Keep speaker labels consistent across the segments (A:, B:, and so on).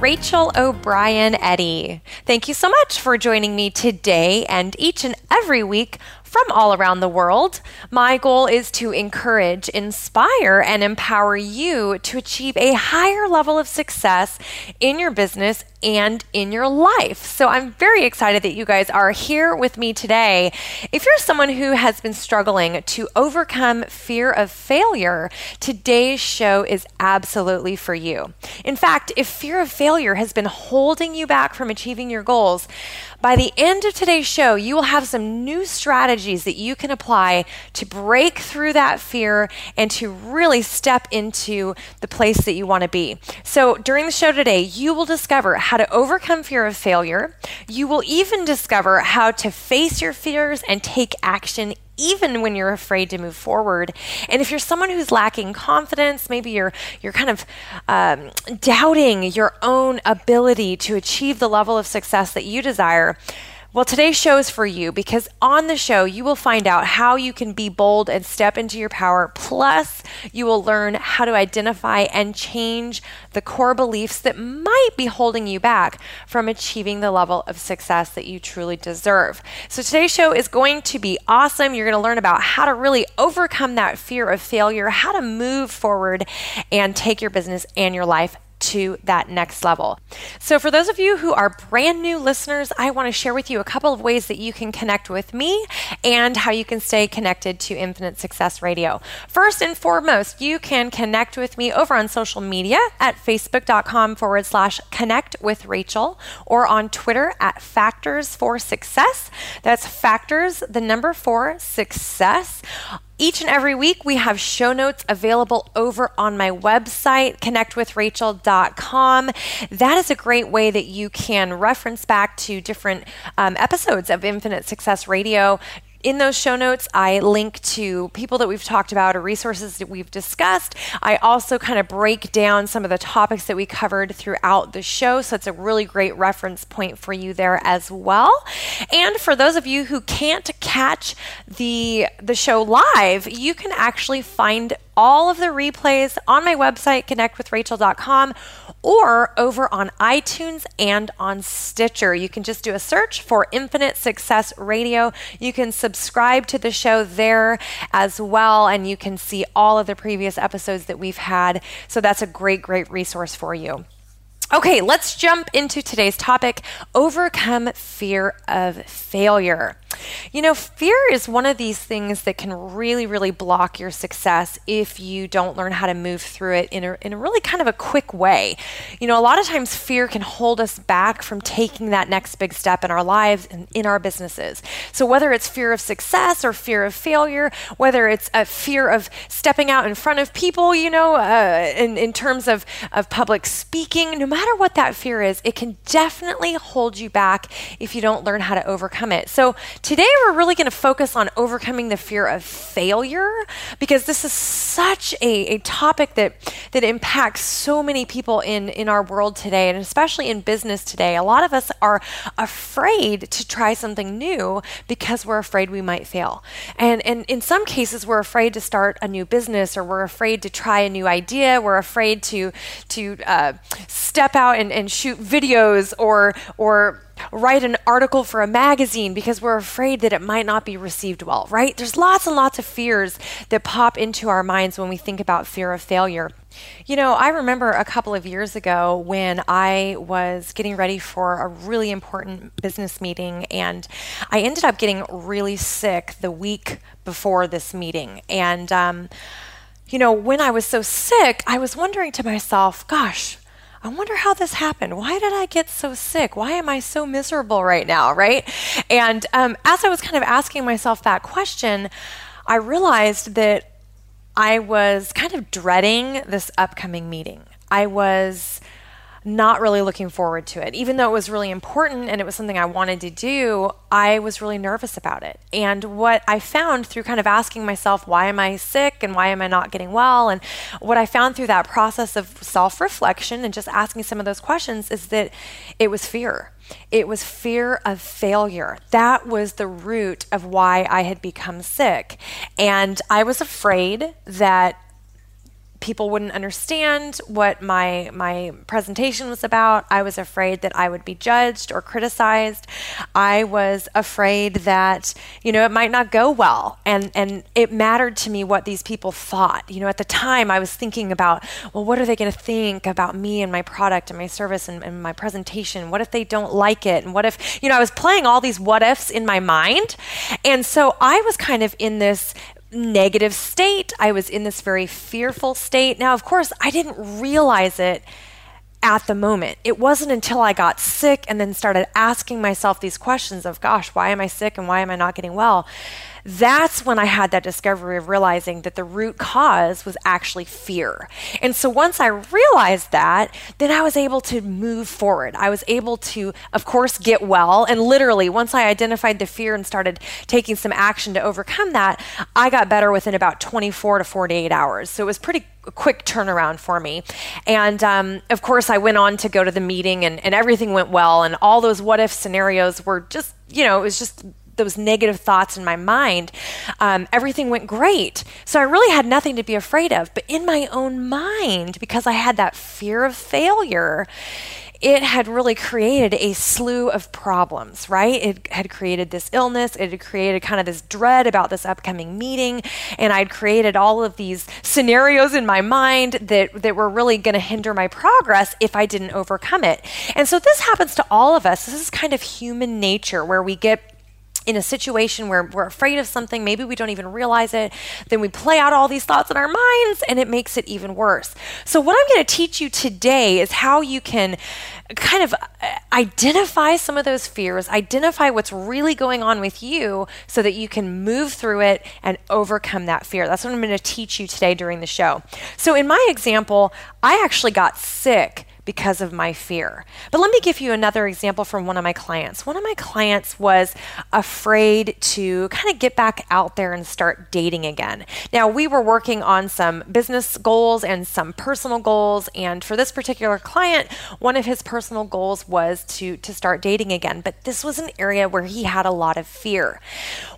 A: Rachel O'Brien Eddy. Thank you so much for joining me today and each and every week from all around the world. My goal is to encourage, inspire, and empower you to achieve a higher level of success in your business and in your life. So I'm very excited that you guys are here with me today. If you're someone who has been struggling to overcome fear of failure, today's show is absolutely for you. In fact, if fear of failure has been holding you back from achieving your goals, by the end of today's show, you will have some new strategies that you can apply to break through that fear and to really step into the place that you want to be. So, during the show today, you will discover how to overcome fear of failure. You will even discover how to face your fears and take action even when you're afraid to move forward. And if you're someone who's lacking confidence, maybe you're you're kind of um, doubting your own ability to achieve the level of success that you desire. Well, today's show is for you because on the show, you will find out how you can be bold and step into your power. Plus, you will learn how to identify and change the core beliefs that might be holding you back from achieving the level of success that you truly deserve. So, today's show is going to be awesome. You're going to learn about how to really overcome that fear of failure, how to move forward and take your business and your life to that next level. So, for those of you who are brand new listeners, I want to share with you a couple of ways that you can connect with me and how you can stay connected to Infinite Success Radio. First and foremost, you can connect with me over on social media at facebook.com forward slash connect with Rachel or on Twitter at Factors for Success. That's Factors, the number four, success. Each and every week, we have show notes available over on my website, connectwithrachel.com. That is a great way that you can reference back to different um, episodes of Infinite Success Radio in those show notes, I link to people that we've talked about or resources that we've discussed. I also kind of break down some of the topics that we covered throughout the show. So it's a really great reference point for you there as well. And for those of you who can't catch the, the show live, you can actually find all of the replays on my website, connectwithrachel.com, or over on iTunes and on Stitcher. You can just do a search for Infinite Success Radio. You can subscribe to the show there as well, and you can see all of the previous episodes that we've had. So that's a great, great resource for you. Okay, let's jump into today's topic overcome fear of failure. You know, fear is one of these things that can really, really block your success if you don't learn how to move through it in a, in a really kind of a quick way. You know, a lot of times fear can hold us back from taking that next big step in our lives and in our businesses. So, whether it's fear of success or fear of failure, whether it's a fear of stepping out in front of people, you know, uh, in, in terms of, of public speaking, no matter what that fear is, it can definitely hold you back if you don't learn how to overcome it. So, Today, we're really going to focus on overcoming the fear of failure because this is such a, a topic that, that impacts so many people in, in our world today, and especially in business today. A lot of us are afraid to try something new because we're afraid we might fail. And, and in some cases, we're afraid to start a new business or we're afraid to try a new idea. We're afraid to, to uh, step out and, and shoot videos or, or write an article for a magazine because we're afraid that it might not be received well, right? There's lots and lots of fears that pop into our minds when we think about fear of failure. You know, I remember a couple of years ago when I was getting ready for a really important business meeting, and I ended up getting really sick the week before this meeting. And, um, you know, when I was so sick, I was wondering to myself, gosh, I wonder how this happened. Why did I get so sick? Why am I so miserable right now? Right. And um, as I was kind of asking myself that question, I realized that I was kind of dreading this upcoming meeting. I was not really looking forward to it. Even though it was really important and it was something I wanted to do, I was really nervous about it. And what I found through kind of asking myself, why am I sick and why am I not getting well? And what I found through that process of self reflection and just asking some of those questions is that it was fear. It was fear of failure. That was the root of why I had become sick. And I was afraid that people wouldn't understand what my my presentation was about. I was afraid that I would be judged or criticized. I was afraid that, you know, it might not go well. And and it mattered to me what these people thought. You know, at the time I was thinking about, well, what are they going to think about me and my product and my service and, and my presentation? What if they don't like it? And what if, you know, I was playing all these what ifs in my mind. And so I was kind of in this negative state. I was in this very fearful state. Now, of course, I didn't realize it at the moment. It wasn't until I got sick and then started asking myself these questions of, gosh, why am I sick and why am I not getting well? That's when I had that discovery of realizing that the root cause was actually fear. And so once I realized that, then I was able to move forward. I was able to, of course, get well. And literally, once I identified the fear and started taking some action to overcome that, I got better within about 24 to 48 hours. So it was pretty quick turnaround for me. And um, of course, I went on to go to the meeting and, and everything went well. And all those what if scenarios were just, you know, it was just those negative thoughts in my mind, um, everything went great. So I really had nothing to be afraid of. But in my own mind, because I had that fear of failure, it had really created a slew of problems, right? It had created this illness. It had created kind of this dread about this upcoming meeting. And I'd created all of these scenarios in my mind that, that were really going to hinder my progress if I didn't overcome it. And so this happens to all of us. This is kind of human nature where we get in a situation where we're afraid of something, maybe we don't even realize it, then we play out all these thoughts in our minds and it makes it even worse. So, what I'm going to teach you today is how you can kind of uh, identify some of those fears, identify what's really going on with you so that you can move through it and overcome that fear. That's what I'm going to teach you today during the show. So, in my example, I actually got sick because of my fear. But let me give you another example from one of my clients. One of my clients was afraid to kind of get back out there and start dating again. Now, we were working on some business goals and some personal goals, and for this particular client, one of his personal goals was to to start dating again, but this was an area where he had a lot of fear.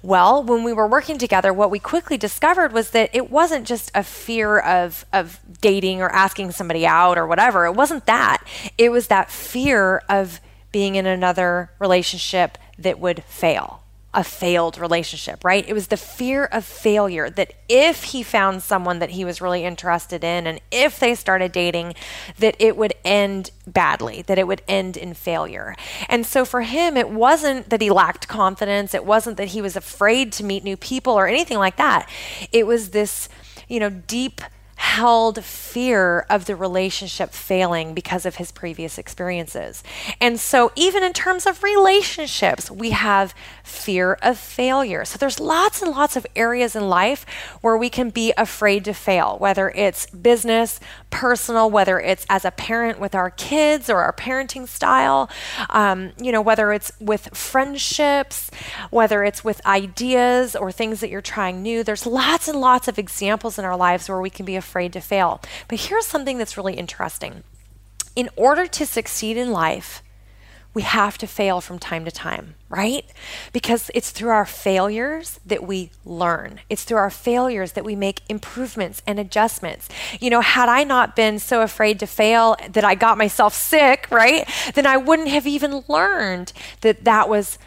A: Well, when we were working together, what we quickly discovered was that it wasn't just a fear of of dating or asking somebody out or whatever. It wasn't that that. It was that fear of being in another relationship that would fail a failed relationship, right? It was the fear of failure that if he found someone that he was really interested in and if they started dating, that it would end badly, that it would end in failure. And so for him, it wasn't that he lacked confidence, it wasn't that he was afraid to meet new people or anything like that. It was this, you know, deep held fear of the relationship failing because of his previous experiences. And so, even in terms of relationships, we have fear of failure. So, there's lots and lots of areas in life where we can be afraid to fail, whether it's business, personal, whether it's as a parent with our kids or our parenting style, um, you know, whether it's with friendships, whether it's with ideas or things that you're trying new. There's lots and lots of examples in our lives where we can be afraid to fail. But here's something that's really interesting. In order to succeed in life, we have to fail from time to time, right? Because it's through our failures that we learn. It's through our failures that we make improvements and adjustments. You know, had I not been so afraid to fail that I got myself sick, right? Then I wouldn't have even learned that that was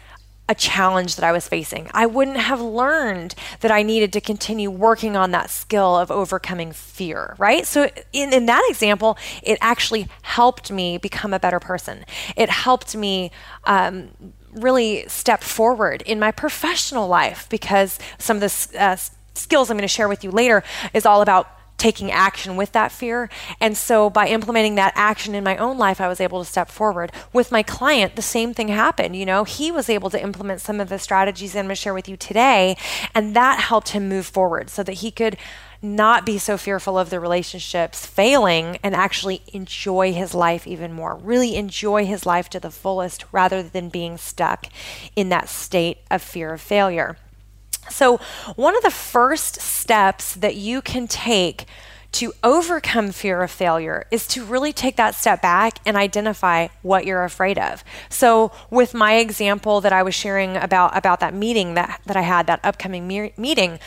A: a challenge that I was facing. I wouldn't have learned that I needed to continue working on that skill of overcoming fear, right? So, in, in that example, it actually helped me become a better person. It helped me. Um, really step forward in my professional life because some of the uh, skills I'm going to share with you later is all about taking action with that fear. And so by implementing that action in my own life, I was able to step forward. With my client, the same thing happened. You know, he was able to implement some of the strategies I'm going to share with you today, and that helped him move forward so that he could not be so fearful of the relationships failing and actually enjoy his life even more. Really enjoy his life to the fullest rather than being stuck in that state of fear of failure. So, one of the first steps that you can take to overcome fear of failure is to really take that step back and identify what you're afraid of. So, with my example that I was sharing about about that meeting that that I had, that upcoming me- meeting,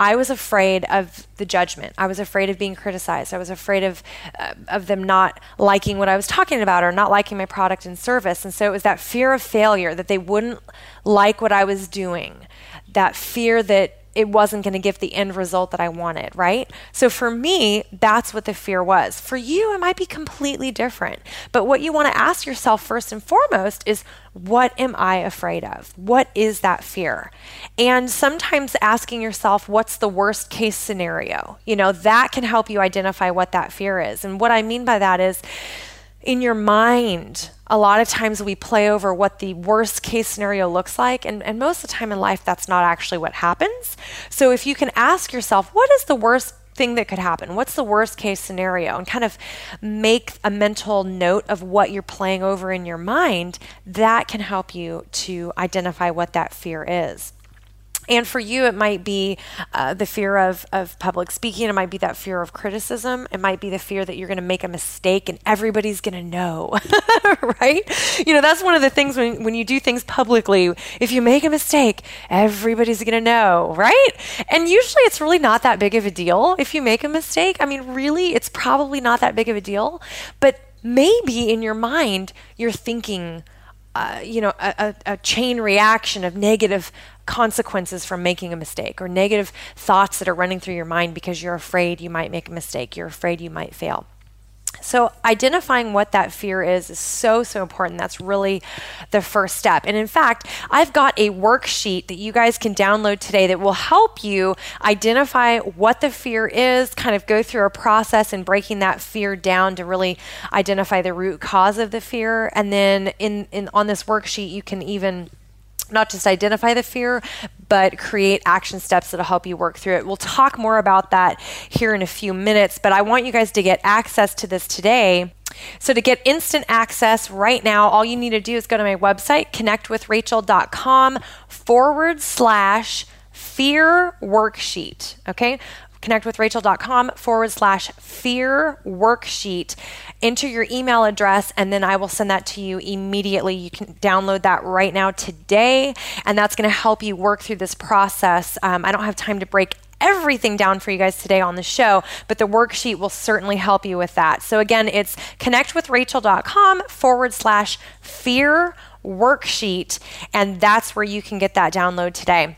A: I was afraid of the judgment. I was afraid of being criticized. I was afraid of uh, of them not liking what I was talking about or not liking my product and service. And so it was that fear of failure that they wouldn't like what I was doing. That fear that it wasn't going to give the end result that I wanted, right? So for me, that's what the fear was. For you, it might be completely different. But what you want to ask yourself first and foremost is what am I afraid of? What is that fear? And sometimes asking yourself, what's the worst case scenario? You know, that can help you identify what that fear is. And what I mean by that is, in your mind, a lot of times we play over what the worst case scenario looks like. And, and most of the time in life, that's not actually what happens. So if you can ask yourself, what is the worst thing that could happen? What's the worst case scenario? And kind of make a mental note of what you're playing over in your mind, that can help you to identify what that fear is. And for you, it might be uh, the fear of, of public speaking. It might be that fear of criticism. It might be the fear that you're going to make a mistake and everybody's going to know, right? You know, that's one of the things when, when you do things publicly. If you make a mistake, everybody's going to know, right? And usually it's really not that big of a deal if you make a mistake. I mean, really, it's probably not that big of a deal. But maybe in your mind, you're thinking, uh, you know, a, a, chain reaction of negative consequences from making a mistake or negative thoughts that are running through your mind because you're afraid you might make a mistake, you're afraid you might fail. So, identifying what that fear is is so, so important. That's really the first step. And in fact, I've got a worksheet that you guys can download today that will help you identify what the fear is, kind of go through a process and breaking that fear down to really identify the root cause of the fear. And then in, in on this worksheet, you can even not just identify the fear, but create action steps that'll help you work through it. We'll talk more about that here in a few minutes, but I want you guys to get access to this today. So, to get instant access right now, all you need to do is go to my website, connectwithrachel.com forward slash fear worksheet. Okay connectwithrachel.com forward slash fear worksheet. Enter your email address, and then I will send that to you immediately. You can download that right now today, and that's going to help you work through this process. Um, I don't have time to break everything down for you guys today on the show, but the worksheet will certainly help you with that. So again, it's connectwithrachel.com forward slash fear worksheet, and that's where you can get that download today.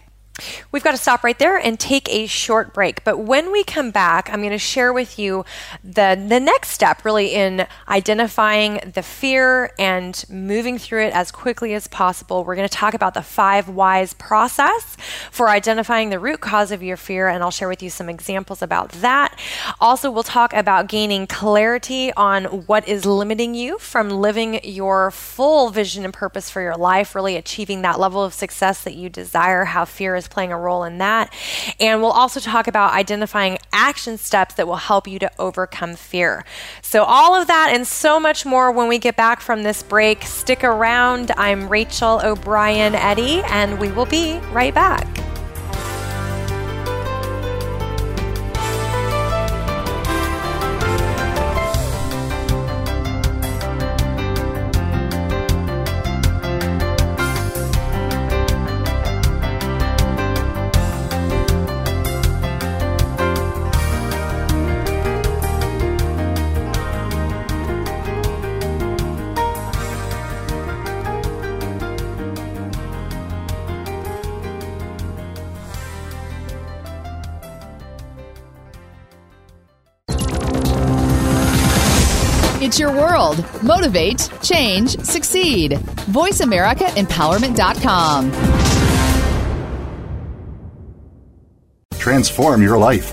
A: We've got to stop right there and take a short break. But when we come back, I'm going to share with you the, the next step really in identifying the fear and moving through it as quickly as possible. We're going to talk about the five whys process for identifying the root cause of your fear, and I'll share with you some examples about that. Also, we'll talk about gaining clarity on what is limiting you from living your full vision and purpose for your life, really achieving that level of success that you desire, how fear is is playing a role in that. And we'll also talk about identifying action steps that will help you to overcome fear. So, all of that and so much more when we get back from this break. Stick around. I'm Rachel O'Brien Eddy, and we will be right back.
B: World. Motivate, change, succeed. VoiceAmericaEmpowerment.com.
C: Transform your life,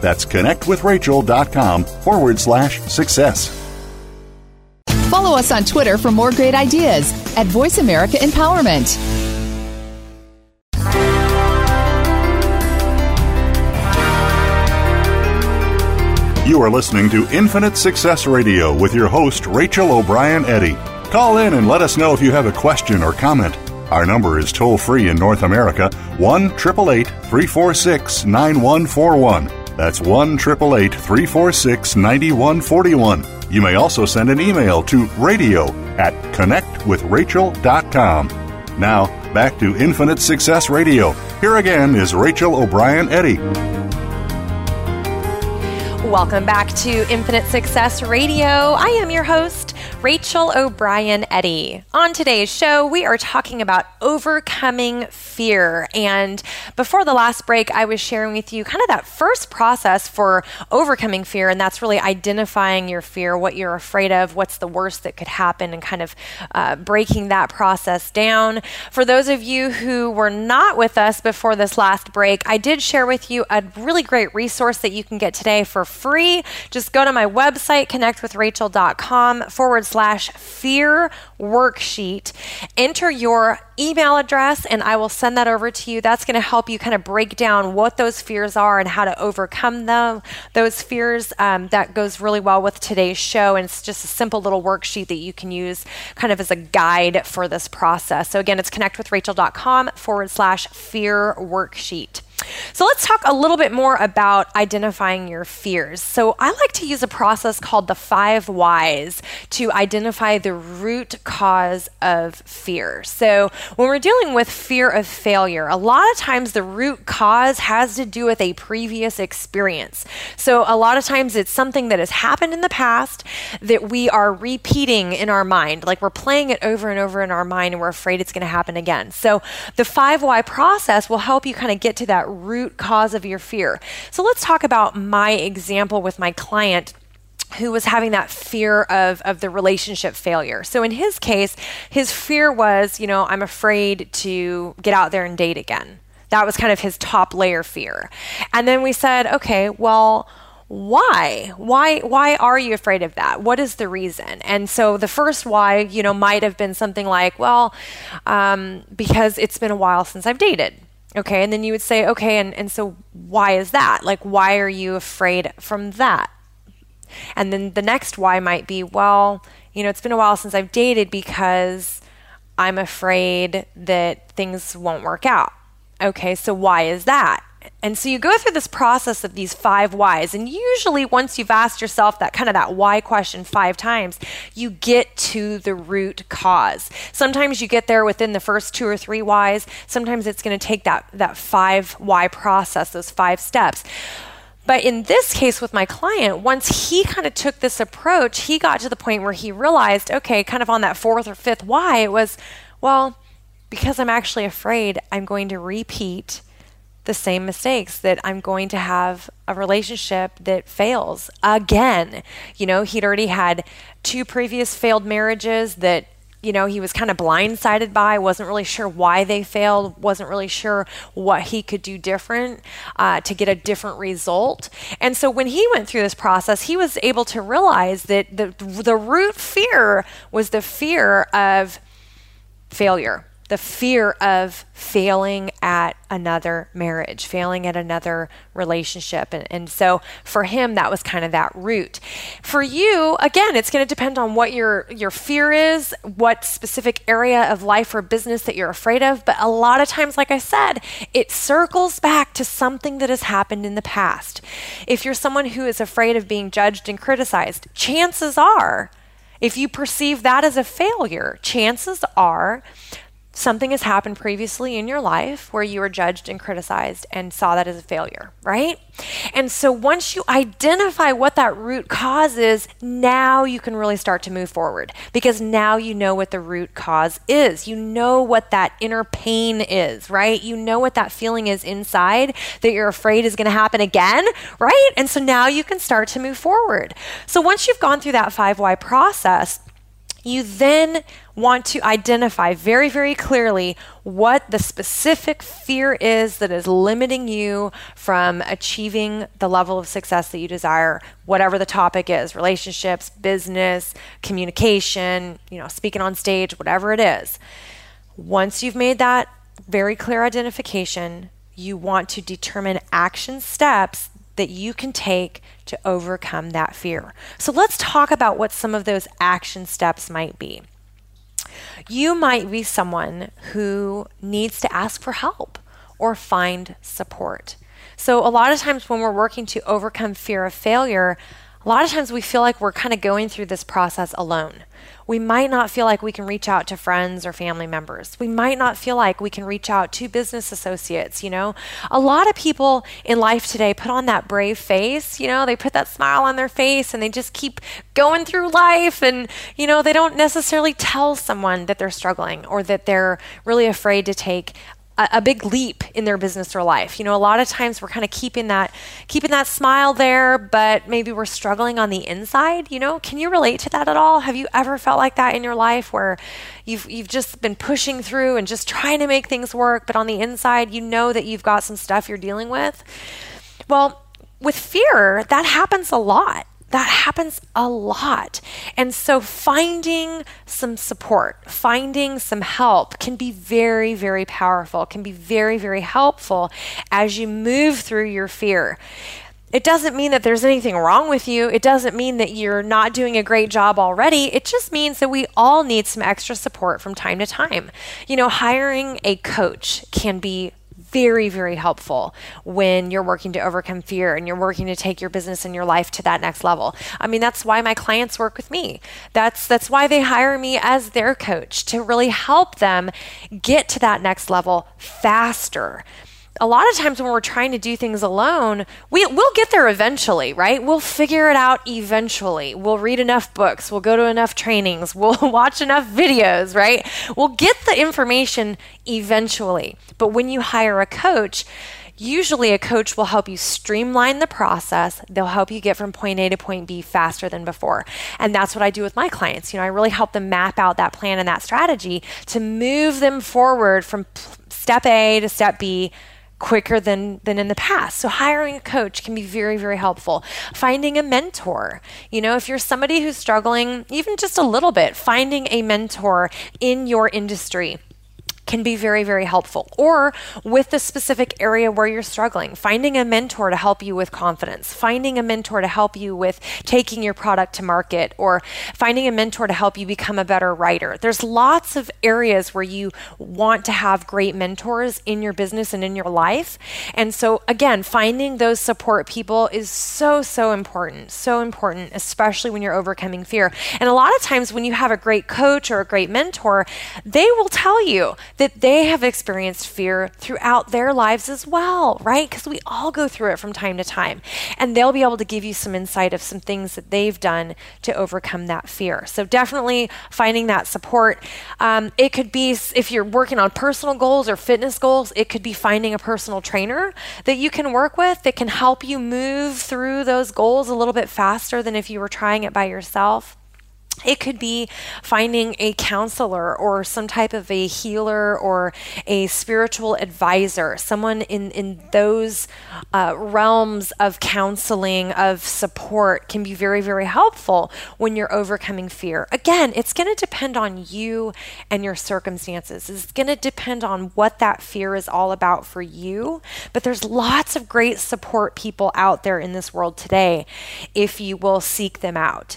C: That's connectwithrachel.com forward slash success.
B: Follow us on Twitter for more great ideas at Voice America Empowerment.
C: You are listening to Infinite Success Radio with your host, Rachel O'Brien Eddy. Call in and let us know if you have a question or comment. Our number is toll free in North America 1 888 346 9141. That's 1 888 346 9141. You may also send an email to radio at connectwithrachel.com. Now, back to Infinite Success Radio. Here again is Rachel O'Brien Eddy.
A: Welcome back to Infinite Success Radio. I am your host, Rachel O'Brien Eddy. On today's show, we are talking about overcoming fear. And before the last break, I was sharing with you kind of that first process for overcoming fear, and that's really identifying your fear, what you're afraid of, what's the worst that could happen, and kind of uh, breaking that process down. For those of you who were not with us before this last break, I did share with you a really great resource that you can get today for free. Just go to my website, connectwithrachel.com forward slash fear worksheet. Enter your email address and I will send that over to you. That's going to help you kind of break down what those fears are and how to overcome them. Those fears um, that goes really well with today's show. And it's just a simple little worksheet that you can use kind of as a guide for this process. So again, it's connectwithrachel.com forward slash fear worksheet. So let's talk a little bit more about identifying your fears. So I like to use a process called the five whys to identify the root cause of fear. So when we're dealing with fear of failure, a lot of times the root cause has to do with a previous experience. So a lot of times it's something that has happened in the past that we are repeating in our mind. Like we're playing it over and over in our mind and we're afraid it's going to happen again. So the five why process will help you kind of get to that root cause of your fear. So let's talk about my example with my client who was having that fear of, of the relationship failure. So in his case, his fear was, you know, I'm afraid to get out there and date again. That was kind of his top layer fear. And then we said, okay, well, why why why are you afraid of that what is the reason and so the first why you know might have been something like well um, because it's been a while since i've dated Okay, and then you would say, okay, and, and so why is that? Like, why are you afraid from that? And then the next why might be, well, you know, it's been a while since I've dated because I'm afraid that things won't work out. Okay, so why is that? And so you go through this process of these five whys. And usually, once you've asked yourself that kind of that why question five times, you get to the root cause. Sometimes you get there within the first two or three whys. Sometimes it's going to take that, that five why process, those five steps. But in this case with my client, once he kind of took this approach, he got to the point where he realized, okay, kind of on that fourth or fifth why, it was, well, because I'm actually afraid I'm going to repeat the same mistakes that I'm going to have a relationship that fails again. You know, he'd already had two previous failed marriages that you know, he was kind of blindsided by, wasn't really sure why they failed, wasn't really sure what he could do different uh, to get a different result. And so when he went through this process, he was able to realize that the, the root fear was the fear of failure the fear of failing at another marriage, failing at another relationship. And, and so for him, that was kind of that root. For you, again, it's going to depend on what your, your fear is, what specific area of life or business that you're afraid of. But a lot of times, like I said, it circles back to something that has happened in the past. If you're someone who is afraid of being judged and criticized, chances are, if you perceive that as a failure, chances are something has happened previously in your life where you were judged and criticized and saw that as a failure, right? And so once you identify what that root cause is, now you can really start to move forward because now you know what the root cause is. You know what that inner pain is, right? You know what that feeling is inside that you're afraid is going to happen again, right? And so now you can start to move forward. So once you've gone through that 5 why process, you then want to identify very, very clearly what the specific fear is that is limiting you from achieving the level of success that you desire, whatever the topic is relationships, business, communication, you know, speaking on stage, whatever it is. Once you've made that very clear identification, you want to determine action steps that you can take to overcome that fear. So let's talk about what some of those action steps might be. You might be someone who needs to ask for help or find support. So, a lot of times when we're working to overcome fear of failure, a lot of times we feel like we're kind of going through this process alone we might not feel like we can reach out to friends or family members. We might not feel like we can reach out to business associates, you know. A lot of people in life today put on that brave face, you know, they put that smile on their face and they just keep going through life and, you know, they don't necessarily tell someone that they're struggling or that they're really afraid to take a, big leap in their business or life. You know, a lot of times we're kind of keeping that keeping that smile there, but maybe we're struggling on the inside, you know? Can you relate to that at all? Have you ever felt like that in your life where you've you've just been pushing through and just trying to make things work, but on the inside you know that you've got some stuff you're dealing with? Well, with fear, that happens a lot that happens a lot. And so finding some support, finding some help can be very, very powerful, can be very, very helpful as you move through your fear. It doesn't mean that there's anything wrong with you. It doesn't mean that you're not doing a great job already. It just means that we all need some extra support from time to time. You know, hiring a coach can be very, very helpful when you're working to overcome fear and you're working to take your business and your life to that next level. I mean, that's why my clients work with me. That's that's why they hire me as their coach to really help them get to that next level faster a lot of times when we're trying to do things alone, we, we'll get there eventually, right? We'll figure it out eventually. We'll read enough books, we'll go to enough trainings, we'll watch enough videos, right? We'll get the information eventually. But when you hire a coach, Usually, a coach will help you streamline the process. They'll help you get from point A to point B faster than before. And that's what I do with my clients. You know, I really help them map out that plan and that strategy to move them forward from step A to step B quicker than than in the past. So hiring a coach can be very very helpful. Finding a mentor. You know, if you're somebody who's struggling even just a little bit, finding a mentor in your industry can be very, very helpful. Or with the specific area where you're struggling, finding a mentor to help you with confidence, finding a mentor to help you with taking your product to market, or finding a mentor to help you become a better writer. There's lots of areas where you want to have great mentors in your business and in your life. And so, again, finding those support people is so, so important. So important, especially when you're overcoming fear. And a lot of times, when you have a great coach or a great mentor, they will tell you that they have experienced fear throughout their lives as well, right? Because we all go through it from time to time. And they'll be able to give you some insight of some things that they've done to overcome that fear. So definitely finding that support. Um, it could be if you're working on personal goals or fitness goals, it could be finding a personal trainer that you can work with that can help you move through those goals a little bit faster than if you were trying it by yourself. It could be finding a counselor or some type of a healer or a spiritual advisor, someone in, in those uh, realms of counseling, of support can be very, very helpful when you're overcoming fear. Again, it's going to depend on you and your circumstances. It's going to depend on what that fear is all about for you. But there's lots of great support people out there in this world today if you will seek them out.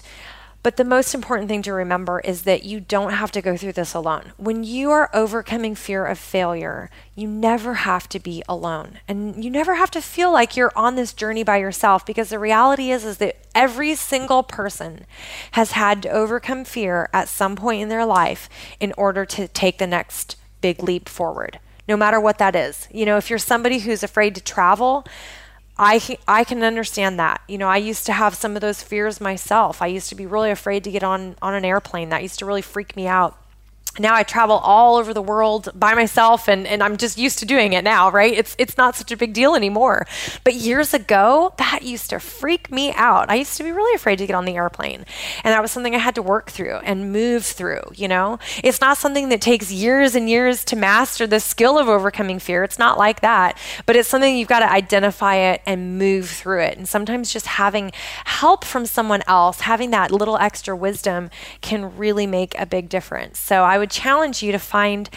A: But the most important thing to remember is that you don't have to go through this alone. When you are overcoming fear of failure, you never have to be alone. And you never have to feel like you're on this journey by yourself because the reality is is that every single person has had to overcome fear at some point in their life in order to take the next big leap forward, no matter what that is. You know, if you're somebody who's afraid to travel, I, I can understand that. You know, I used to have some of those fears myself. I used to be really afraid to get on, on an airplane. That used to really freak me out now I travel all over the world by myself and, and I'm just used to doing it now, right? It's it's not such a big deal anymore. But years ago, that used to freak me out. I used to be really afraid to get on the airplane. And that was something I had to work through and move through, you know? It's not something that takes years and years to master the skill of overcoming fear. It's not like that. But it's something you've got to identify it and move through it. And sometimes just having help from someone else, having that little extra wisdom can really make a big difference. So I would challenge you to find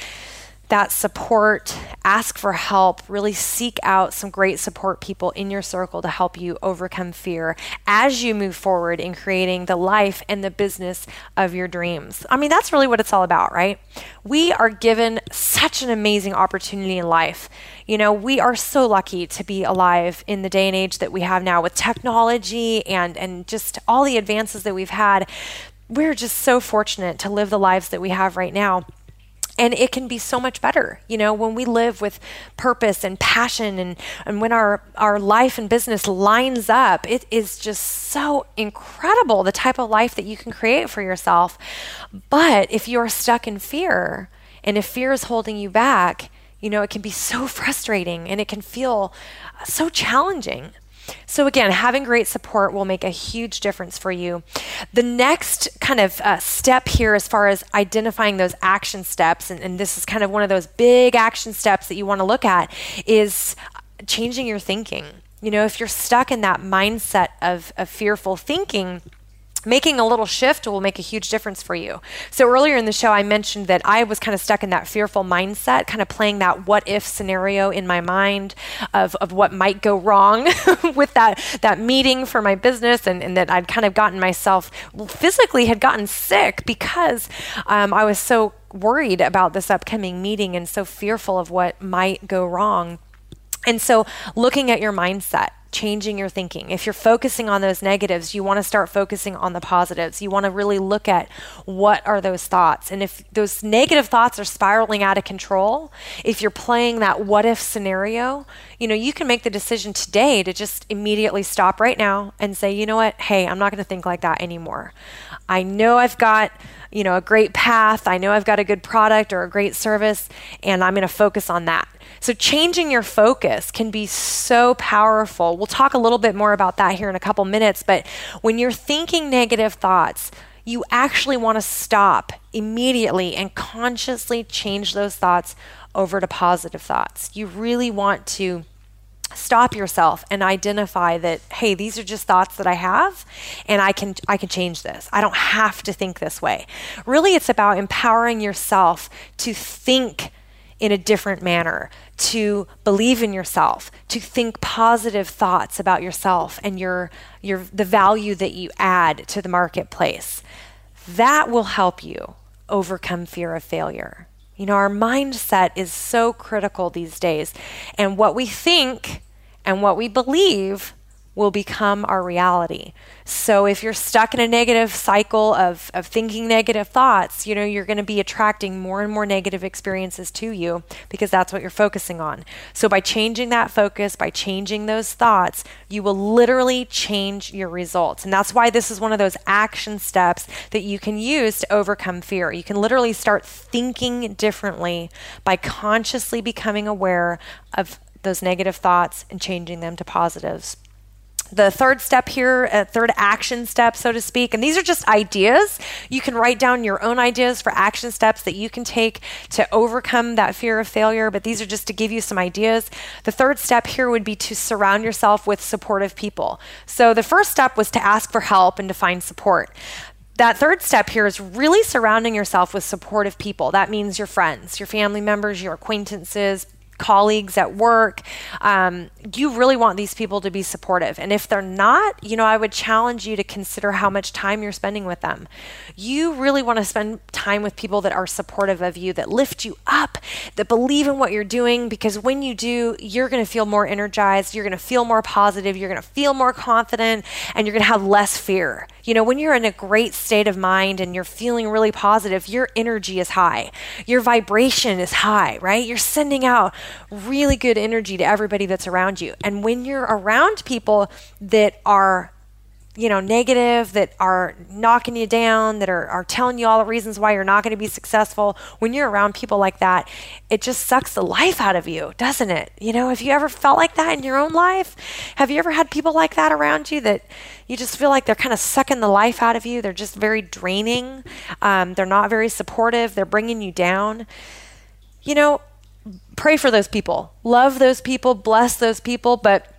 A: that support, ask for help, really seek out some great support people in your circle to help you overcome fear as you move forward in creating the life and the business of your dreams. I mean, that's really what it's all about, right? We are given such an amazing opportunity in life. You know, we are so lucky to be alive in the day and age that we have now with technology and and just all the advances that we've had we're just so fortunate to live the lives that we have right now. And it can be so much better you know when we live with purpose and passion and, and when our, our life and business lines up it is just so incredible the type of life that you can create for yourself. But if you're stuck in fear and if fear is holding you back you know it can be so frustrating and it can feel so challenging so, again, having great support will make a huge difference for you. The next kind of uh, step here, as far as identifying those action steps, and, and this is kind of one of those big action steps that you want to look at, is changing your thinking. You know, if you're stuck in that mindset of, of fearful thinking, making a little shift will make a huge difference for you. So earlier in the show I mentioned that I was kind of stuck in that fearful mindset, kind of playing that what if scenario in my mind of, of what might go wrong with that that meeting for my business and, and that I'd kind of gotten myself physically had gotten sick because um, I was so worried about this upcoming meeting and so fearful of what might go wrong. And so looking at your mindset changing your thinking. If you're focusing on those negatives, you want to start focusing on the positives. You want to really look at what are those thoughts. And if those negative thoughts are spiraling out of control, if you're playing that what if scenario, you know, you can make the decision today to just immediately stop right now and say, you know what? Hey, I'm not going to think like that anymore. I know I've got you know a great path i know i've got a good product or a great service and i'm going to focus on that so, changing your focus can be so powerful. We'll talk a little bit more about that here in a couple minutes, but when you're thinking negative thoughts, you actually want to stop immediately and consciously change those thoughts over to positive thoughts. You really want to stop yourself and identify that hey these are just thoughts that i have and i can i can change this i don't have to think this way really it's about empowering yourself to think in a different manner, to believe in yourself, to think positive thoughts about yourself and your, your, the value that you add to the marketplace. That will help you overcome fear of failure. You know, our mindset is so critical these days, and what we think and what we believe will become our reality. So if you're stuck in a negative cycle of, of thinking negative thoughts, you know, you're going to be attracting more and more negative experiences to you because that's what you're focusing on. So by changing that focus, by changing those thoughts, you will literally change your results. And that's why this is one of those action steps that you can use to overcome fear. You can literally start thinking differently by consciously becoming aware of those negative thoughts and changing them to positives the third step here, a third action step, so to speak. And these are just ideas. You can write down your own ideas for action steps that you can take to overcome that fear of failure, but these are just to give you some ideas. The third step here would be to surround yourself with supportive people. So the first step was to ask for help and to find support that third step here is really surrounding yourself with supportive people. That means your friends, your family members, your acquaintances, colleagues at work. Um, you really want these people to be supportive. And if they're not, you know, I would challenge you to consider how much time you're spending with them. You really want to spend time with people that are supportive of you, that lift you up, that believe in what you're doing, because when you do, you're going to feel more energized, you're going to feel more positive, you're going to feel more confident, and you're going to have less fear. You know, when you're in a great state of mind and you're feeling really positive, your energy is high. Your vibration is high, right? You're sending out really good energy to everybody that's around you. And when you're around people that are you know, negative, that are knocking you down, that are, are telling you all the reasons why you're not going to be successful, when you're around people like that, it just sucks the life out of you, doesn't it? You know, have you ever felt like that in your own life? Have you ever had people like that around you that you just feel like they're kind of sucking the life out of you? They're just very draining. Um, they're not very supportive. They're bringing you down. You know, pray for those people, love those people, bless those people, but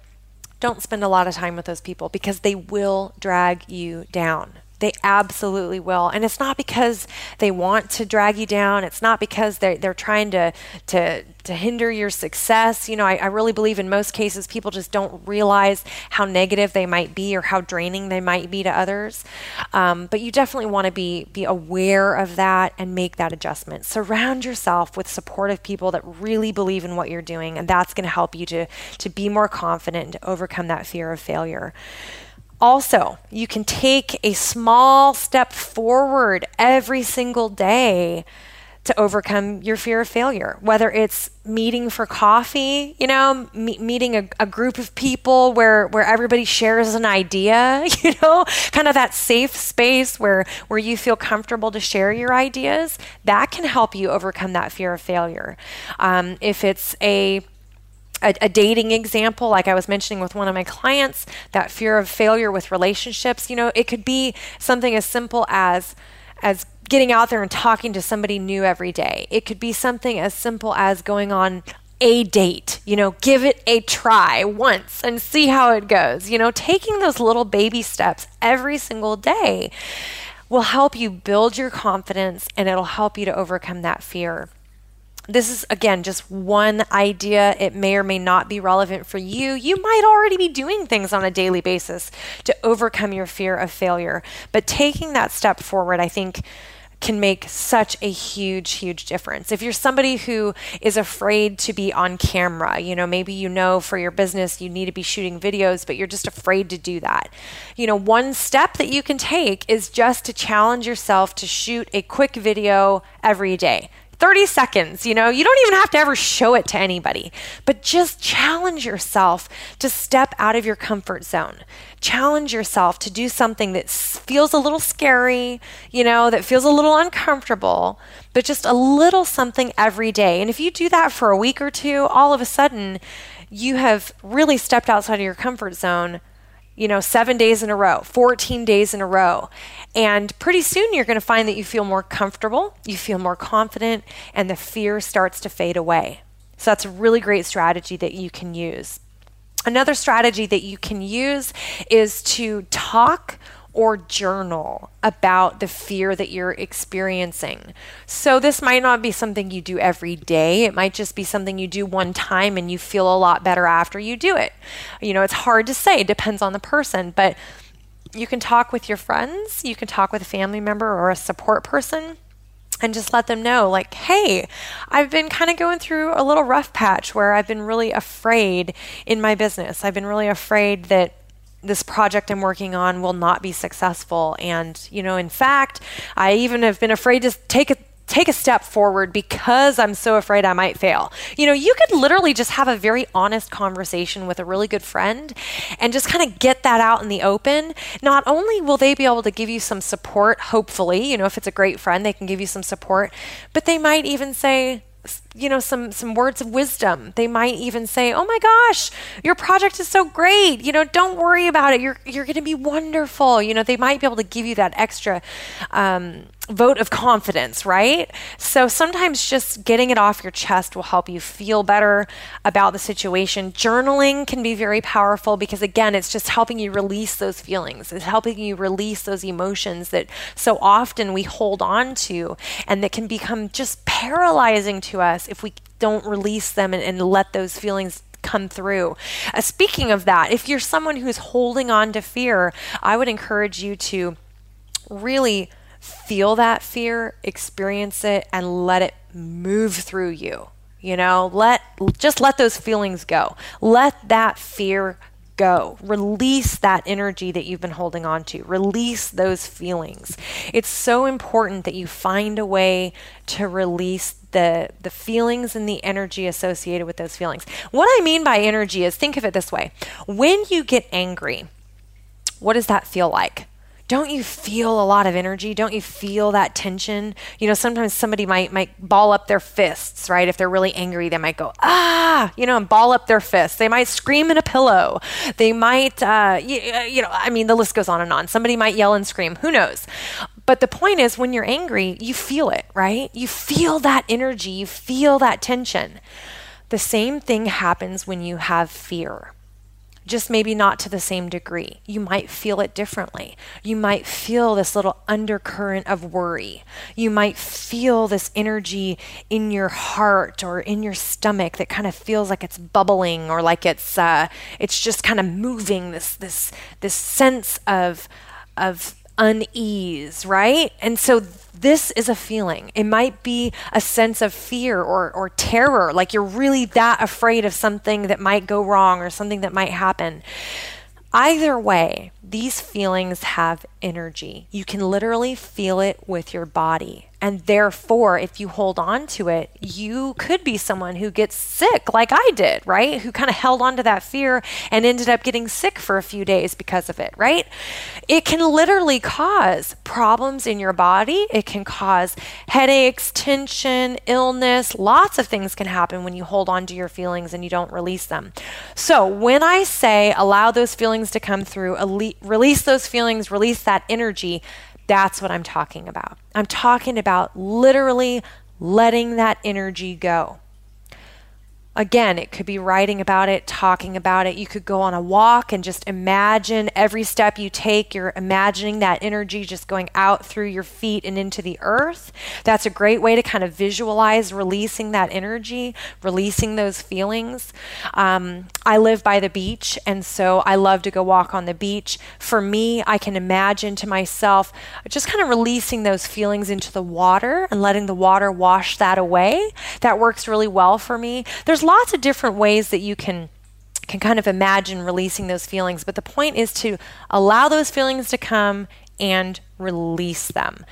A: don't spend a lot of time with those people because they will drag you down. They absolutely will. And it's not because they want to drag you down. It's not because they're, they're trying to, to, to hinder your success. You know, I, I really believe in most cases people just don't realize how negative they might be or how draining they might be to others. Um, but you definitely want to be, be aware of that and make that adjustment. Surround yourself with supportive people that really believe in what you're doing, and that's going to help you to, to be more confident and to overcome that fear of failure. Also, you can take a small step forward every single day to overcome your fear of failure, whether it's meeting for coffee, you know, me- meeting a, a, group of people where, where everybody shares an idea, you know, kind of that safe space where, where you feel comfortable to share your ideas, that can help you overcome that fear of failure. Um, if it's a a, a, dating example, like I was mentioning with one of my clients, that fear of failure with relationships, you know, it could be something as simple as as getting out there and talking to somebody new every day. It could be something as simple as going on a date, you know, give it a try once and see how it goes. You know, taking those little baby steps every single day will help you build your confidence and it'll help you to overcome that fear this is again just one idea. It may or may not be relevant for you. You might already be doing things on a daily basis to overcome your fear of failure. But taking that step forward, I think, can make such a huge, huge difference. If you're somebody who is afraid to be on camera, you know, maybe you know for your business you need to be shooting videos, but you're just afraid to do that. You know, one step that you can take is just to challenge yourself to shoot a quick video every day. 30 seconds, you know, you don't even have to ever show it to anybody, but just challenge yourself to step out of your comfort zone. Challenge yourself to do something that feels a little scary, you know, that feels a little uncomfortable, but just a little something every day. And if you do that for a week or two, all of a sudden, you have really stepped outside of your comfort zone you know, seven days in a row, 14 days in a row. And pretty soon you're going to find that you feel more comfortable, you feel more confident, and the fear starts to fade away. So that's a really great strategy that you can use. Another strategy that you can use is to talk or journal about the fear that you're experiencing. So, this might not be something you do every day. It might just be something you do one time and you feel a lot better after you do it. You know, it's hard to say, it depends on the person, but you can talk with your friends, you can talk with a family member or a support person and just let them know like hey i've been kind of going through a little rough patch where i've been really afraid in my business i've been really afraid that this project I'm working on will not be successful. And, you know, in fact, I even have been afraid to take a take a step forward because I'm so afraid I might fail. You know, you could literally just have a very honest conversation with a really good friend and just kind of get that out in the open. Not only will they be able to give you some support, hopefully, you know, if it's a great friend, they can give you some support, but they might even say, you know some some words of wisdom they might even say oh my gosh your project is so great you know don't worry about it you're you're going to be wonderful you know they might be able to give you that extra um, vote of confidence, right? So sometimes just getting it off your chest will help you feel better about the situation. Journaling can be very powerful because, again, it's just helping you release those feelings. It's helping you release those emotions that so often we hold on to and that can become just paralyzing to us if we don't release them and, and let those feelings come through. Uh, speaking of that, if you're someone who's holding on to fear, I would encourage you to really feel that fear, experience it, and let it move through you. You know, let just let those feelings go. Let that fear go. Release that energy that you've been holding on to. Release those feelings. It's so important that you find a way to release the the feelings and the energy associated with those feelings. What I mean by energy is think of it this way. When you get angry, what does that feel like? don't you feel a lot of energy? Don't you feel that tension? You know, sometimes somebody might might ball up their fists, right? If they're really angry, they might go ah, you know, and ball up their fists. They might scream in a pillow. They might, uh, you, uh, you know, I mean, the list goes on and on. Somebody might yell and scream. Who knows? But the point is, when you're angry, you feel it, right? You feel that energy. You feel that tension. The same thing happens when you have fear just maybe not to the same degree. You might feel it differently. You might feel this little undercurrent of worry. You might feel this energy in your heart or in your stomach that kind of feels like it's bubbling or like it's uh, it's just kind of moving. This this this sense of of unease, right? And so this is a feeling. It might be a sense of fear or, or terror, like you're really that afraid of something that might go wrong or something that might happen. Either way, these feelings have energy. You can literally feel it with your body. And therefore, if you hold on to it, you could be someone who gets sick, like I did, right? Who kind of held on to that fear and ended up getting sick for a few days because of it, right? It can literally cause problems in your body. It can cause headaches, tension, illness. Lots of things can happen when you hold on to your feelings and you don't release them. So, when I say allow those feelings to come through, release those feelings, release that energy, that's what I'm talking about. I'm talking about literally letting that energy go. Again, it could be writing about it, talking about it. You could go on a walk and just imagine every step you take, you're imagining that energy just going out through your feet and into the earth. That's a great way to kind of visualize releasing that energy, releasing those feelings. Um, I live by the beach, and so I love to go walk on the beach. For me, I can imagine to myself just kind of releasing those feelings into the water and letting the water wash that away. That works really well for me. There's lots of different ways that you can can kind of imagine releasing those feelings, but the point is to allow those feelings to come and release them.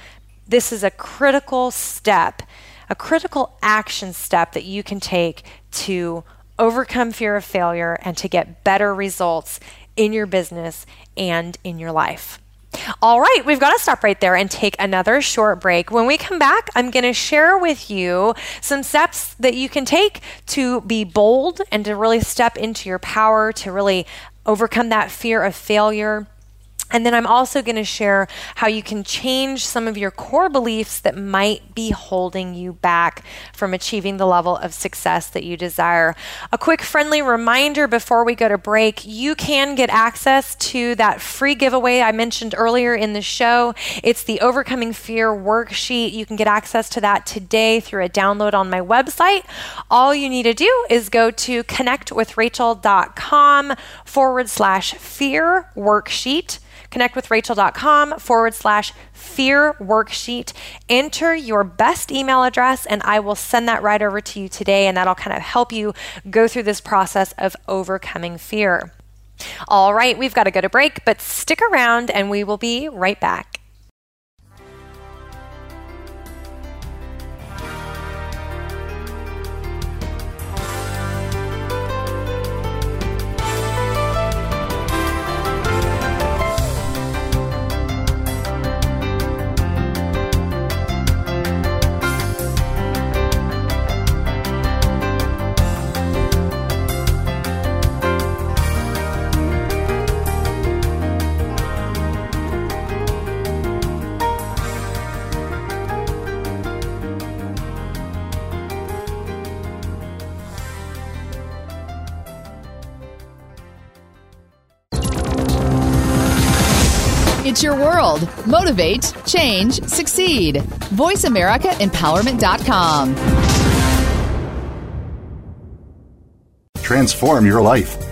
A: This is a critical step, a critical action step that you can take to overcome fear of failure and to get better results in your business and in your life. All right, we've got to stop right there and take another short break. When we come back, I'm going to share with you some steps that you can take to be bold and to really step into your power, to really overcome that fear of failure and then I'm also going to share how you can change some of your core beliefs that might be holding you back from achieving the level of success that you desire. A quick friendly reminder before we go to break you can get access to that free giveaway I mentioned earlier in the show. It's the Overcoming Fear worksheet. You can get access to that today through a download on my website. All you need to do is go to connectwithrachel.com forward slash fear worksheet connectwithrachel.com forward slash fear worksheet. Enter your best email address, and I will send that right over to you today, and that'll kind of help you go through this process of overcoming fear. All right, we've got to go to break, but stick around and we will be right back.
B: Your world. Motivate, change, succeed. VoiceAmericaEmpowerment.com.
C: Transform your life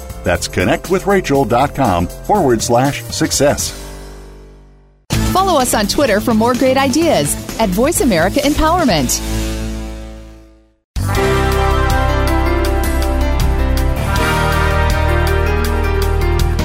C: That's connectwithrachel.com forward slash success.
B: Follow us on Twitter for more great ideas at Voice America Empowerment.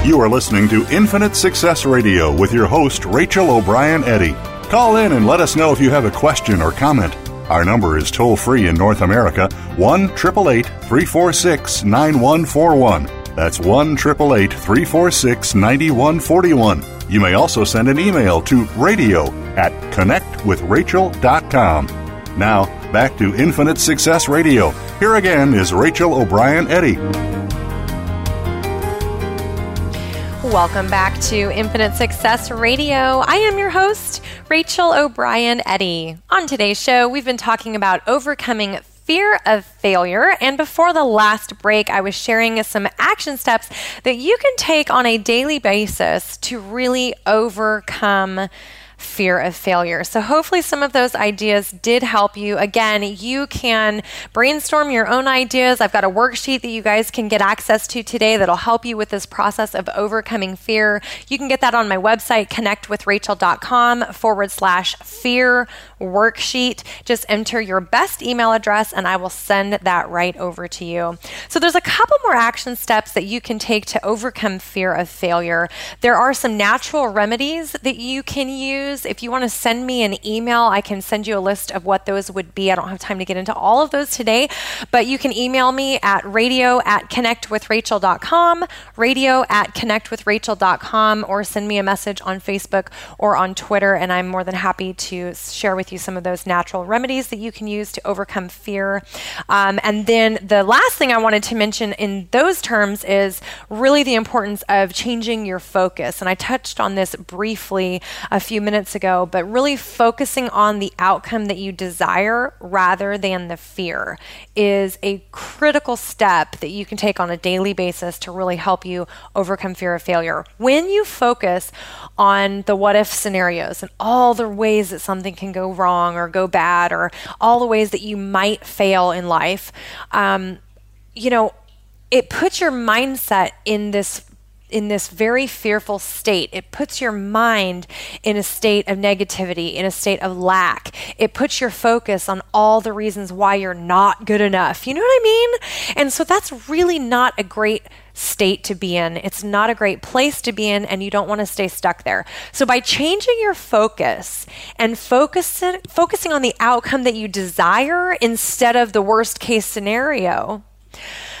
C: You are listening to Infinite Success Radio with your host, Rachel O'Brien Eddy. Call in and let us know if you have a question or comment. Our number is toll free in North America 1 888 346 9141. That's 1 888 346 9141. You may also send an email to radio at connectwithrachel.com. Now, back to Infinite Success Radio. Here again is Rachel O'Brien Eddy.
A: Welcome back to Infinite Success Radio. I am your host, Rachel O'Brien Eddy. On today's show, we've been talking about overcoming fear of failure. And before the last break, I was sharing some action steps that you can take on a daily basis to really overcome fear of failure. So, hopefully, some of those ideas did help you. Again, you can brainstorm your own ideas. I've got a worksheet that you guys can get access to today that'll help you with this process of overcoming fear. You can get that on my website, connectwithrachel.com forward slash fear worksheet. Just enter your best email address and I will send that right over to you. So, there's a couple more action steps that you can take to overcome fear of failure. There are some natural remedies that you can use if you want to send me an email, I can send you a list of what those would be. I don't have time to get into all of those today, but you can email me at radio at connectwithrachel.com, radio at connectwithrachel.com, or send me a message on Facebook or on Twitter, and I'm more than happy to share with you some of those natural remedies that you can use to overcome fear. Um, and then the last thing I wanted to mention in those terms is really the importance of changing your focus. And I touched on this briefly a few minutes minutes ago, but really focusing on the outcome that you desire rather than the fear is a critical step that you can take on a daily basis to really help you overcome fear of failure. When you focus on the what if scenarios and all the ways that something can go wrong or go bad or all the ways that you might fail in life, um, you know, it puts your mindset in this in this very fearful state. It puts your mind in a state of negativity, in a state of lack. It puts your focus on all the reasons why you're not good enough. You know what I mean? And so that's really not a great state to be in. It's not a great place to be in, and you don't want to stay stuck there. So, by changing your focus and focusing, focusing on the outcome that you desire instead of the worst case scenario,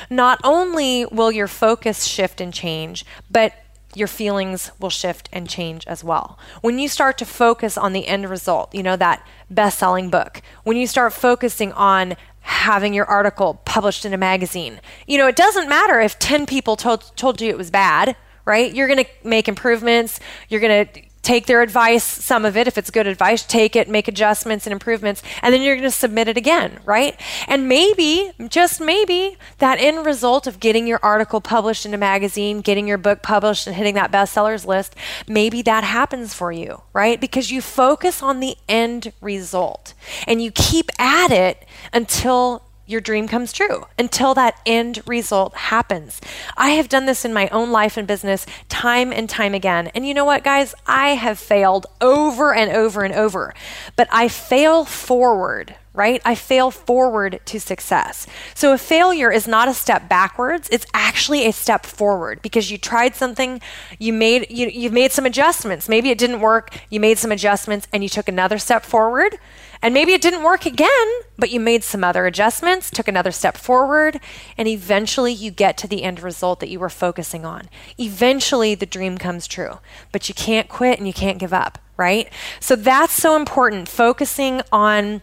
A: not only will your focus shift and change, but your feelings will shift and change as well. When you start to focus on the end result, you know, that best selling book, when you start focusing on having your article published in a magazine, you know, it doesn't matter if 10 people told, told you it was bad, right? You're going to make improvements. You're going to take their advice, some of it, if it's good advice, take it, make adjustments and improvements, and then you're going to submit it again, right? And maybe, just maybe, that end result of getting your article published in a magazine, getting your book published, and hitting that bestsellers list, maybe that happens for you, right? Because you focus on the end result and you keep at it until your dream comes true until that end result happens. I have done this in my own life and business time and time again. And you know what, guys? I have failed over and over and over, but I fail forward. Right? I fail forward to success. So a failure is not a step backwards, it's actually a step forward because you tried something, you made you you've made some adjustments. Maybe it didn't work, you made some adjustments and you took another step forward and maybe it didn't work again, but you made some other adjustments, took another step forward, and eventually you get to the end result that you were focusing on. Eventually the dream comes true, but you can't quit and you can't give up, right? So that's so important, focusing on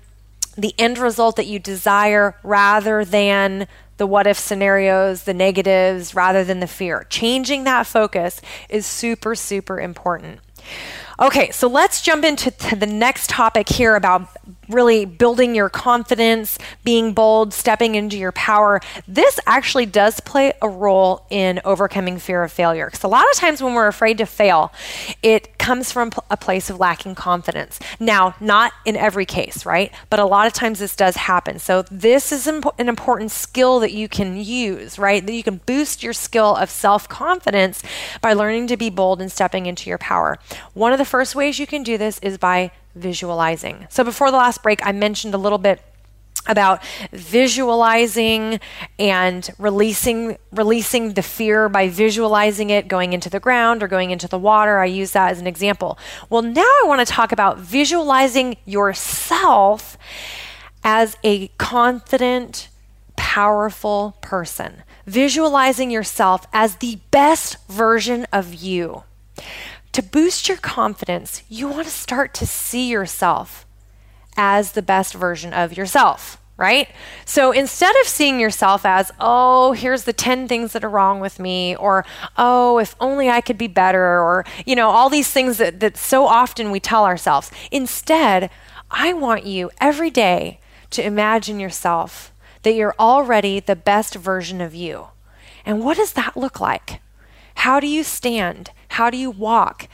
A: the end result that you desire rather than the what if scenarios, the negatives, rather than the fear. Changing that focus is super, super important. Okay, so let's jump into the next topic here about really building your confidence, being bold, stepping into your power. This actually does play a role in overcoming fear of failure. Because a lot of times when we're afraid to fail, it comes from a place of lacking confidence. Now, not in every case, right? But a lot of times this does happen. So, this is an important skill that you can use, right? That you can boost your skill of self confidence by learning to be bold and stepping into your power. One of the first ways you can do this is by visualizing. So before the last break, I mentioned a little bit about visualizing and releasing releasing the fear by visualizing it going into the ground or going into the water. I use that as an example. Well, now I want to talk about visualizing yourself as a confident, powerful person. Visualizing yourself as the best version of you. To boost your confidence, you want to start to see yourself as the best version of yourself, right? So instead of seeing yourself as, oh, here's the 10 things that are wrong with me, or oh, if only I could be better, or, you know, all these things that, that so often we tell ourselves, instead, I want you every day to imagine yourself that you're already the best version of you. And what does that look like? How do you stand? How do you walk?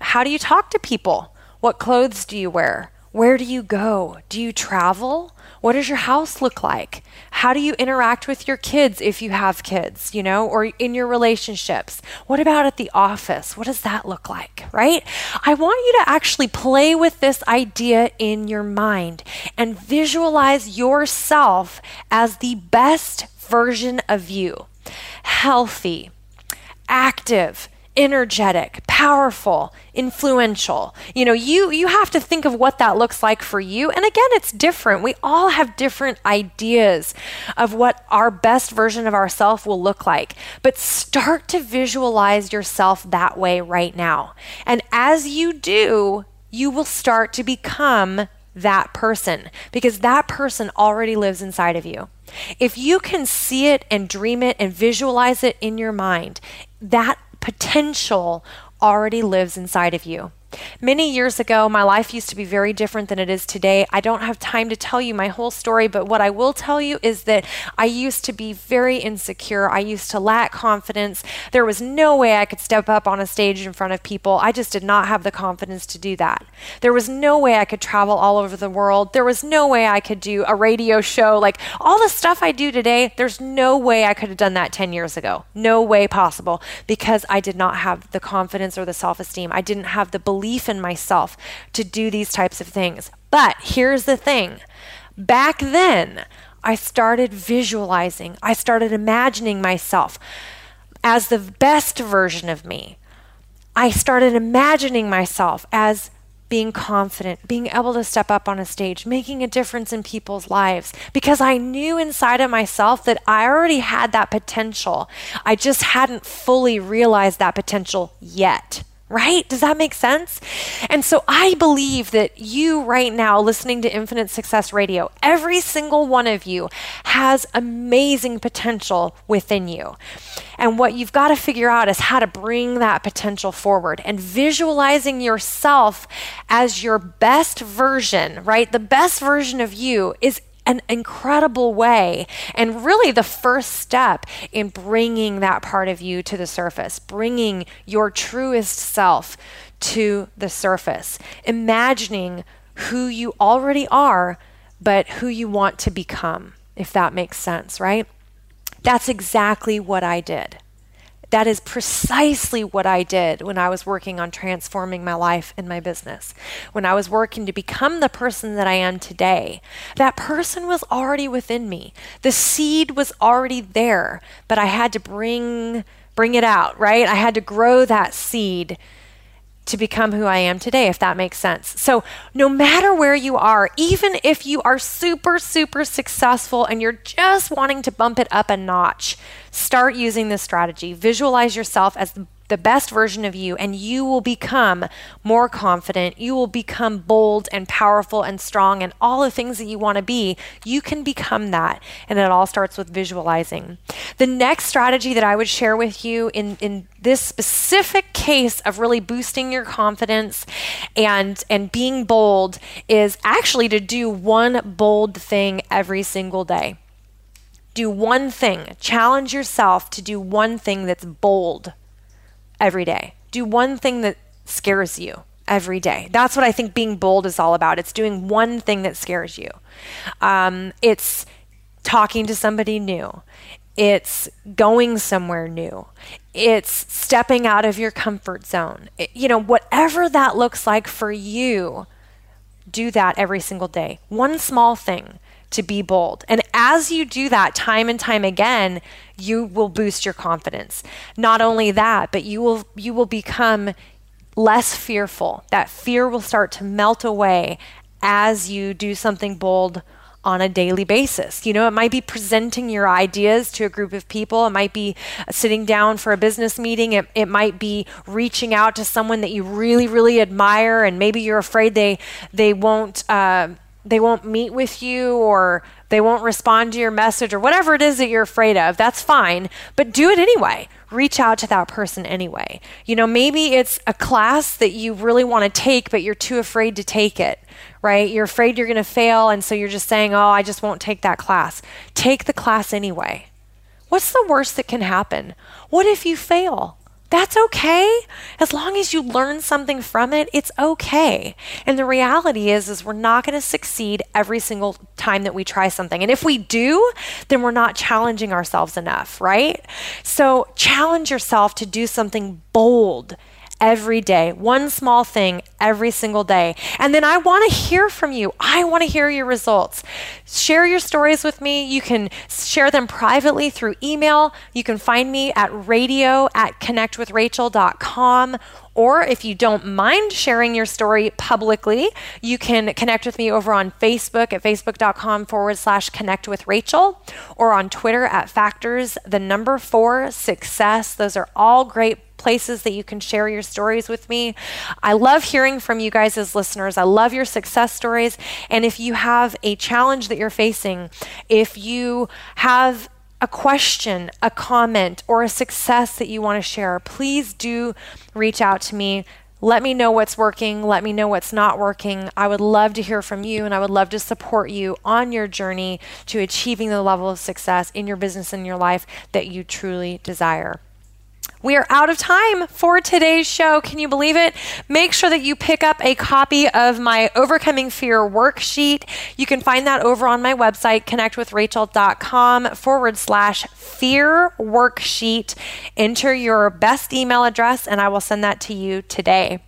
A: How do you talk to people? What clothes do you wear? Where do you go? Do you travel? What does your house look like? How do you interact with your kids if you have kids, you know, or in your relationships? What about at the office? What does that look like, right? I want you to actually play with this idea in your mind and visualize yourself as the best version of you. Healthy, active, energetic, powerful, influential. You know, you you have to think of what that looks like for you. And again, it's different. We all have different ideas of what our best version of ourself will look like. But start to visualize yourself that way right now. And as you do, you will start to become that person because that person already lives inside of you. If you can see it and dream it and visualize it in your mind, that potential already lives inside of you. Many years ago, my life used to be very different than it is today. I don't have time to tell you my whole story, but what I will tell you is that I used to be very insecure. I used to lack confidence. There was no way I could step up on a stage in front of people. I just did not have the confidence to do that. There was no way I could travel all over the world. There was no way I could do a radio show. Like all the stuff I do today, there's no way I could have done that 10 years ago. No way possible because I did not have the confidence or the self esteem. I didn't have the belief belief in myself to do these types of things. But here's the thing back then, I started visualizing, I started imagining myself as the best version of me. I started imagining myself as being confident, being able to step up on a stage, making a difference in people's lives because I knew inside of myself that I already had that potential. I just hadn't fully realized that potential yet right? Does that make sense? And so I believe that you, right now, listening to Infinite Success Radio, every single one of you has amazing potential within you. And what you've got to figure out is how to bring that potential forward and visualizing yourself as your best version, right? The best version of you is an incredible way and really the first step in bringing that part of you to the surface, bringing your truest self to the surface, imagining who you already are, but who you want to become, if that makes sense, right? That's exactly what I did. That is precisely what I did when I was working on transforming my life and my business. When I was working to become the person that I am today, that person was already within me. The seed was already there, but I had to bring bring it out, right? I had to grow that seed to become who I am today, if that makes sense. So, no matter where you are, even if you are super, super successful and you're just wanting to bump it up a notch, start using this strategy. Visualize yourself as the the best version of you, and you will become more confident. You will become bold and powerful and strong and all the things that you want to be. You can become that. And it all starts with visualizing. The next strategy that I would share with you in, in this specific case of really boosting your confidence and, and being bold is actually to do one bold thing every single day. Do one thing. Challenge yourself to do one thing that's bold every day. Do one thing that scares you every day. That's what I think being bold is all about. It's doing one thing that scares you. Um, it's talking to somebody new. It's going somewhere new. It's stepping out of your comfort zone. It, you know, whatever that looks like for you, do that every single day. One small thing to be bold. And as you do that time and time again, you will boost your confidence. Not only that, but you will you will become less fearful. That fear will start to melt away as you do something bold on a daily basis. You know, it might be presenting your ideas to a group of people. It might be sitting down for a business meeting. It, it might be reaching out to someone that you really, really admire, and maybe you're afraid they they won't uh, they won't meet with you or they won't respond to your message or whatever it is that you're afraid of, that's fine, but do it anyway. Reach out to that person anyway. You know, maybe it's a class that you really want to take, but you're too afraid to take it, right? You're afraid you're going to fail, and so you're just saying, oh, I just won't take that class. Take the class anyway. What's the worst that can happen? What if you fail? That's okay. As long as you learn something from it, it's okay. And the reality is is we're not going to succeed every single time that we try something. And if we do, then we're not challenging ourselves enough, right? So challenge yourself to do something bold every day, one small thing every single day. And then I want to hear from you. I want to hear your results. Share your stories with me. You can share them privately through email. You can find me at radio at connectwithrachel.com. Or if you don't mind sharing your story publicly, you can connect with me over on Facebook at facebook.com forward slash connect with Rachel or on Twitter at factors, the number four success. Those are all great places that you can share your stories with me. I love hearing from you guys as listeners. I love your success stories. And if you have a challenge that you're facing, if you have a question, a comment, or a success that you want to share, please do reach out to me. Let me know what's working. Let me know what's not working. I would love to hear from you and I would love to support you on your journey to achieving the level of success in your business and your life that you truly desire. We are out of time for today's show. Can you believe it? Make sure that you pick up a copy of my Overcoming Fear worksheet. You can find that over on my website, connectwithrachel.com forward slash fear worksheet. Enter your best email address, and I will send that to you today.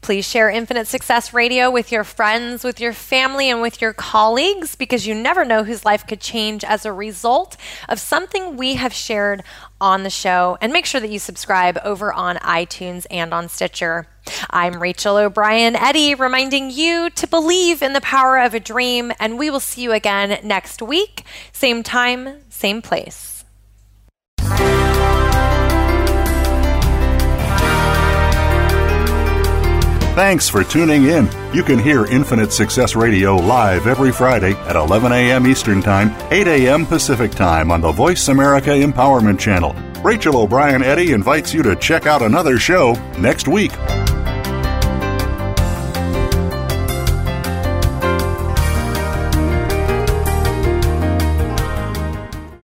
A: Please share Infinite Success Radio with your friends, with your family, and with your colleagues because you never know whose life could change as a result of something we have shared on the show. And make sure that you subscribe over on iTunes and on Stitcher. I'm Rachel O'Brien Eddy, reminding you to believe in the power of a dream, and we will see you again next week, same time, same place.
C: Thanks for tuning in. You can hear Infinite Success Radio live every Friday at 11 a.m. Eastern Time, 8 a.m. Pacific Time on the Voice America Empowerment Channel. Rachel O'Brien Eddy invites you to check out another show next week.